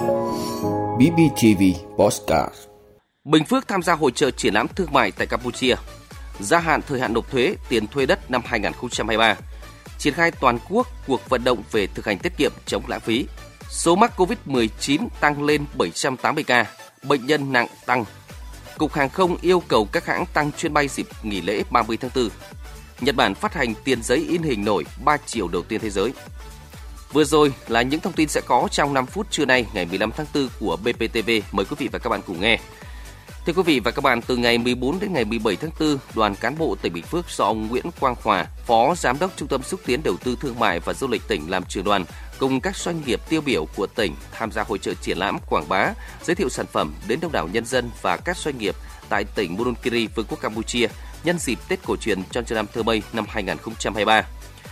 BBTV Postcard Bình Phước tham gia hội trợ triển lãm thương mại tại Campuchia. Gia hạn thời hạn nộp thuế tiền thuê đất năm 2023. Triển khai toàn quốc cuộc vận động về thực hành tiết kiệm chống lãng phí. Số mắc COVID-19 tăng lên 780 ca, bệnh nhân nặng tăng. Cục Hàng không yêu cầu các hãng tăng chuyến bay dịp nghỉ lễ 30 tháng 4. Nhật Bản phát hành tiền giấy in hình nổi 3 triệu đầu tiên thế giới. Vừa rồi là những thông tin sẽ có trong 5 phút trưa nay ngày 15 tháng 4 của BPTV. Mời quý vị và các bạn cùng nghe. Thưa quý vị và các bạn, từ ngày 14 đến ngày 17 tháng 4, đoàn cán bộ tỉnh Bình Phước do ông Nguyễn Quang Hòa, Phó Giám đốc Trung tâm xúc tiến đầu tư thương mại và du lịch tỉnh làm trưởng đoàn, cùng các doanh nghiệp tiêu biểu của tỉnh tham gia hội trợ triển lãm quảng bá, giới thiệu sản phẩm đến đông đảo nhân dân và các doanh nghiệp tại tỉnh Burunkiri, Vương quốc Campuchia nhân dịp Tết cổ truyền Chon Thơ Mây năm 2023.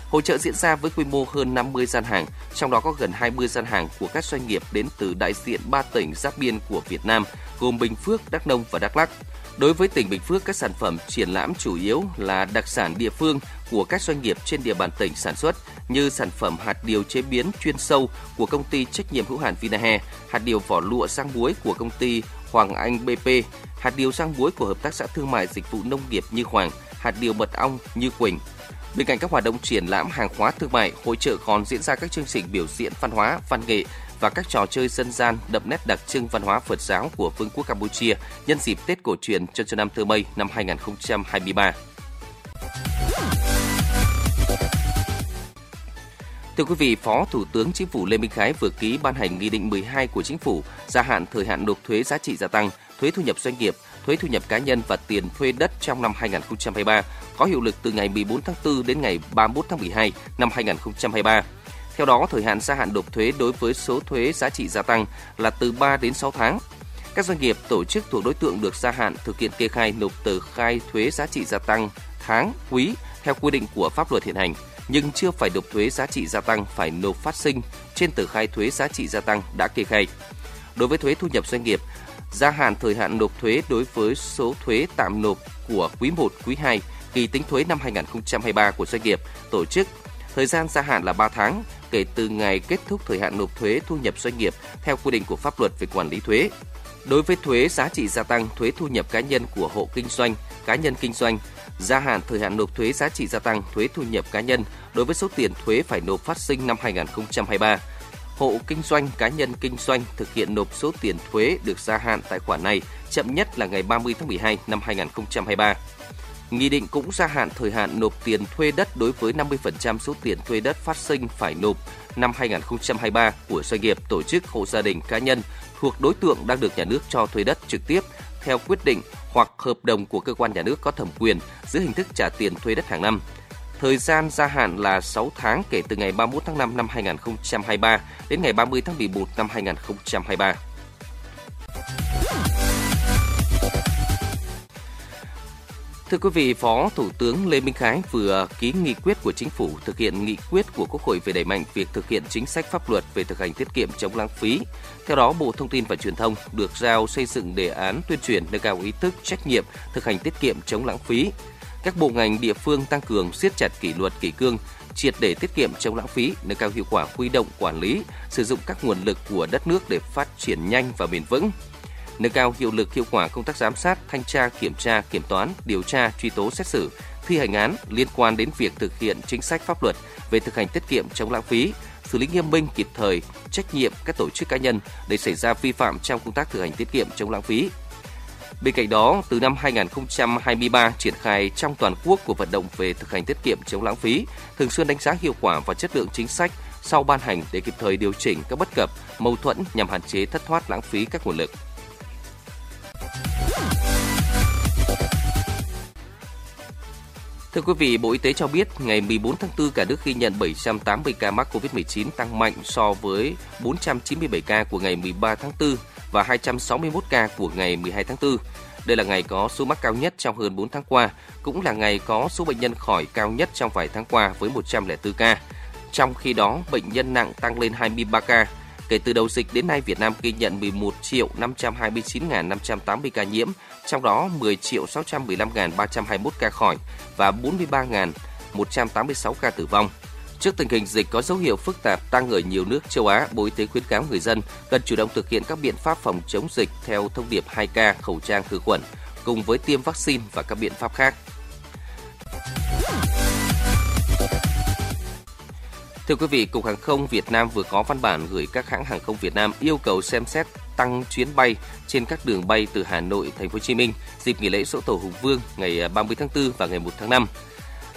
Hội trợ diễn ra với quy mô hơn 50 gian hàng, trong đó có gần 20 gian hàng của các doanh nghiệp đến từ đại diện 3 tỉnh giáp biên của Việt Nam, gồm Bình Phước, Đắk Nông và Đắk Lắk. Đối với tỉnh Bình Phước, các sản phẩm triển lãm chủ yếu là đặc sản địa phương của các doanh nghiệp trên địa bàn tỉnh sản xuất như sản phẩm hạt điều chế biến chuyên sâu của công ty trách nhiệm hữu hạn Vinahe, hạt điều vỏ lụa sang muối của công ty Hoàng Anh BP, hạt điều sang muối của Hợp tác xã Thương mại Dịch vụ Nông nghiệp Như Hoàng, hạt điều mật ong Như Quỳnh, Bên cạnh các hoạt động triển lãm hàng hóa thương mại, hội trợ còn diễn ra các chương trình biểu diễn văn hóa, văn nghệ và các trò chơi dân gian đậm nét đặc trưng văn hóa Phật giáo của Vương quốc Campuchia nhân dịp Tết cổ truyền cho cho năm Thơ Mây năm 2023. Thưa quý vị, Phó Thủ tướng Chính phủ Lê Minh Khái vừa ký ban hành Nghị định 12 của Chính phủ gia hạn thời hạn nộp thuế giá trị gia tăng, thuế thu nhập doanh nghiệp, thuế thu nhập cá nhân và tiền thuê đất trong năm 2023 có hiệu lực từ ngày 14 tháng 4 đến ngày 31 tháng 12 năm 2023. Theo đó, thời hạn gia hạn nộp thuế đối với số thuế giá trị gia tăng là từ 3 đến 6 tháng. Các doanh nghiệp, tổ chức thuộc đối tượng được gia hạn thực hiện kê khai nộp tờ khai thuế giá trị gia tăng tháng, quý theo quy định của pháp luật hiện hành, nhưng chưa phải nộp thuế giá trị gia tăng phải nộp phát sinh trên tờ khai thuế giá trị gia tăng đã kê khai. Đối với thuế thu nhập doanh nghiệp, gia hạn thời hạn nộp thuế đối với số thuế tạm nộp của quý 1, quý 2 kỳ tính thuế năm 2023 của doanh nghiệp, tổ chức. Thời gian gia hạn là 3 tháng kể từ ngày kết thúc thời hạn nộp thuế thu nhập doanh nghiệp theo quy định của pháp luật về quản lý thuế. Đối với thuế giá trị gia tăng, thuế thu nhập cá nhân của hộ kinh doanh, cá nhân kinh doanh, gia hạn thời hạn nộp thuế giá trị gia tăng, thuế thu nhập cá nhân đối với số tiền thuế phải nộp phát sinh năm 2023 hộ kinh doanh cá nhân kinh doanh thực hiện nộp số tiền thuế được gia hạn tại khoản này chậm nhất là ngày 30 tháng 12 năm 2023. Nghị định cũng gia hạn thời hạn nộp tiền thuê đất đối với 50% số tiền thuê đất phát sinh phải nộp năm 2023 của doanh nghiệp, tổ chức, hộ gia đình, cá nhân thuộc đối tượng đang được nhà nước cho thuê đất trực tiếp theo quyết định hoặc hợp đồng của cơ quan nhà nước có thẩm quyền dưới hình thức trả tiền thuê đất hàng năm. Thời gian gia hạn là 6 tháng kể từ ngày 31 tháng 5 năm 2023 đến ngày 30 tháng 11 năm 2023. Thưa quý vị, Phó Thủ tướng Lê Minh Khái vừa ký nghị quyết của Chính phủ thực hiện nghị quyết của Quốc hội về đẩy mạnh việc thực hiện chính sách pháp luật về thực hành tiết kiệm chống lãng phí. Theo đó, Bộ Thông tin và Truyền thông được giao xây dựng đề án tuyên truyền nâng cao ý thức trách nhiệm thực hành tiết kiệm chống lãng phí. Các bộ ngành địa phương tăng cường siết chặt kỷ luật kỷ cương, triệt để tiết kiệm chống lãng phí, nâng cao hiệu quả huy động quản lý, sử dụng các nguồn lực của đất nước để phát triển nhanh và bền vững nâng cao hiệu lực hiệu quả công tác giám sát, thanh tra, kiểm tra, kiểm toán, điều tra, truy tố xét xử, thi hành án liên quan đến việc thực hiện chính sách pháp luật về thực hành tiết kiệm chống lãng phí, xử lý nghiêm minh kịp thời trách nhiệm các tổ chức cá nhân để xảy ra vi phạm trong công tác thực hành tiết kiệm chống lãng phí. Bên cạnh đó, từ năm 2023 triển khai trong toàn quốc của vận động về thực hành tiết kiệm chống lãng phí, thường xuyên đánh giá hiệu quả và chất lượng chính sách sau ban hành để kịp thời điều chỉnh các bất cập, mâu thuẫn nhằm hạn chế thất thoát lãng phí các nguồn lực. Thưa quý vị, Bộ Y tế cho biết ngày 14 tháng 4 cả nước ghi nhận 780 ca mắc COVID-19 tăng mạnh so với 497 ca của ngày 13 tháng 4 và 261 ca của ngày 12 tháng 4. Đây là ngày có số mắc cao nhất trong hơn 4 tháng qua, cũng là ngày có số bệnh nhân khỏi cao nhất trong vài tháng qua với 104 ca. Trong khi đó, bệnh nhân nặng tăng lên 23 ca, Kể từ đầu dịch đến nay, Việt Nam ghi nhận 11 triệu 529.580 ca nhiễm, trong đó 10 triệu 615.321 ca khỏi và 43.186 ca tử vong. Trước tình hình dịch có dấu hiệu phức tạp tăng ở nhiều nước châu Á, Bộ Y tế khuyến cáo người dân cần chủ động thực hiện các biện pháp phòng chống dịch theo thông điệp 2K khẩu trang khử khuẩn cùng với tiêm vaccine và các biện pháp khác. Thưa quý vị, Cục Hàng không Việt Nam vừa có văn bản gửi các hãng hàng không Việt Nam yêu cầu xem xét tăng chuyến bay trên các đường bay từ Hà Nội, Thành phố Hồ Chí Minh dịp nghỉ lễ Dỗ Tổ Hùng Vương ngày à, 30 tháng 4 và ngày 1 tháng 5.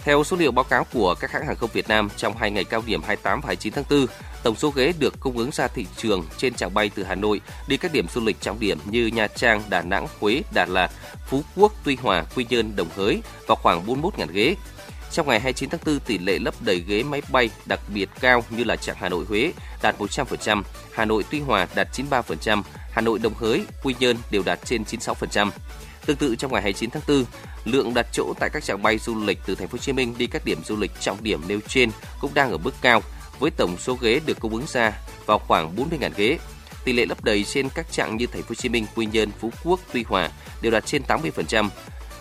Theo số liệu báo cáo của các hãng hàng không Việt Nam, trong hai ngày cao điểm 28 và 29 tháng 4, tổng số ghế được cung ứng ra thị trường trên chặng bay từ Hà Nội đi các điểm du lịch trọng điểm như Nha Trang, Đà Nẵng, Huế, Đà Lạt, Phú Quốc, Tuy Hòa, Quy Nhơn, Đồng Hới vào khoảng 41.000 ghế. Trong ngày 29 tháng 4, tỷ lệ lấp đầy ghế máy bay đặc biệt cao như là chặng Hà Nội Huế đạt 100%, Hà Nội Tuy Hòa đạt 93%, Hà Nội Đồng Hới, Quy Nhơn đều đạt trên 96%. Tương tự trong ngày 29 tháng 4, lượng đặt chỗ tại các trạng bay du lịch từ thành phố Hồ Chí Minh đi các điểm du lịch trọng điểm nêu trên cũng đang ở mức cao với tổng số ghế được cung ứng ra vào khoảng 40.000 ghế. Tỷ lệ lấp đầy trên các trạng như thành phố Hồ Chí Minh, Quy Nhơn, Phú Quốc, Tuy Hòa đều đạt trên 80%.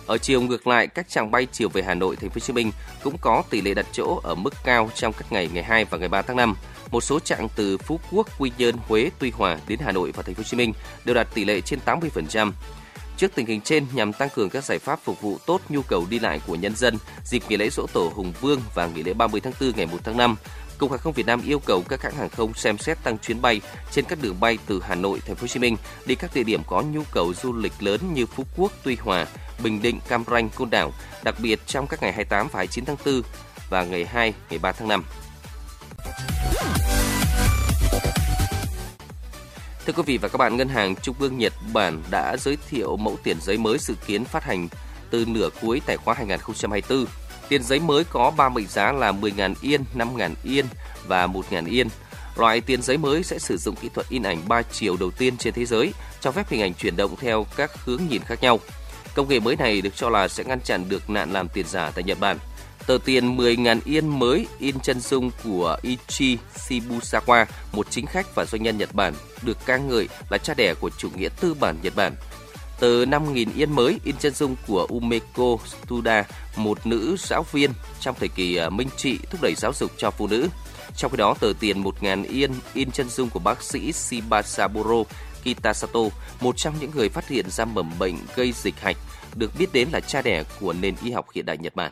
Ở chiều ngược lại, các chặng bay chiều về Hà Nội, Thành phố Hồ Chí Minh cũng có tỷ lệ đặt chỗ ở mức cao trong các ngày ngày 2 và ngày 3 tháng 5. Một số chặng từ Phú Quốc, Quy Nhơn, Huế, Tuy Hòa đến Hà Nội và Thành phố Hồ Chí Minh đều đạt tỷ lệ trên 80%. Trước tình hình trên, nhằm tăng cường các giải pháp phục vụ tốt nhu cầu đi lại của nhân dân dịp nghỉ lễ Dỗ Tổ Hùng Vương và nghỉ lễ 30 tháng 4 ngày 1 tháng 5, Cục Hàng không Việt Nam yêu cầu các hãng hàng không xem xét tăng chuyến bay trên các đường bay từ Hà Nội, Thành phố Hồ Chí Minh đi các địa điểm có nhu cầu du lịch lớn như Phú Quốc, Tuy Hòa, Bình Định, Cam Ranh, Côn Đảo, đặc biệt trong các ngày 28 và 29 tháng 4 và ngày 2, ngày 3 tháng 5. Thưa quý vị và các bạn, Ngân hàng Trung ương Nhật Bản đã giới thiệu mẫu tiền giấy mới dự kiến phát hành từ nửa cuối tài khoá 2024. Tiền giấy mới có 3 mệnh giá là 10.000 yên, 5.000 yên và 1.000 yên. Loại tiền giấy mới sẽ sử dụng kỹ thuật in ảnh 3 chiều đầu tiên trên thế giới, cho phép hình ảnh chuyển động theo các hướng nhìn khác nhau. Công nghệ mới này được cho là sẽ ngăn chặn được nạn làm tiền giả tại Nhật Bản. Tờ tiền 10.000 yên mới in chân dung của Ichi Shibusawa, một chính khách và doanh nhân Nhật Bản, được ca ngợi là cha đẻ của chủ nghĩa tư bản Nhật Bản. Tờ 5.000 yên mới in chân dung của Umeko Tsuda, một nữ giáo viên trong thời kỳ à, Minh Trị thúc đẩy giáo dục cho phụ nữ. Trong khi đó, tờ tiền 1.000 yên in chân dung của bác sĩ Shibasaburo Kitasato, một trong những người phát hiện ra mầm bệnh gây dịch hạch, được biết đến là cha đẻ của nền y học hiện đại Nhật Bản.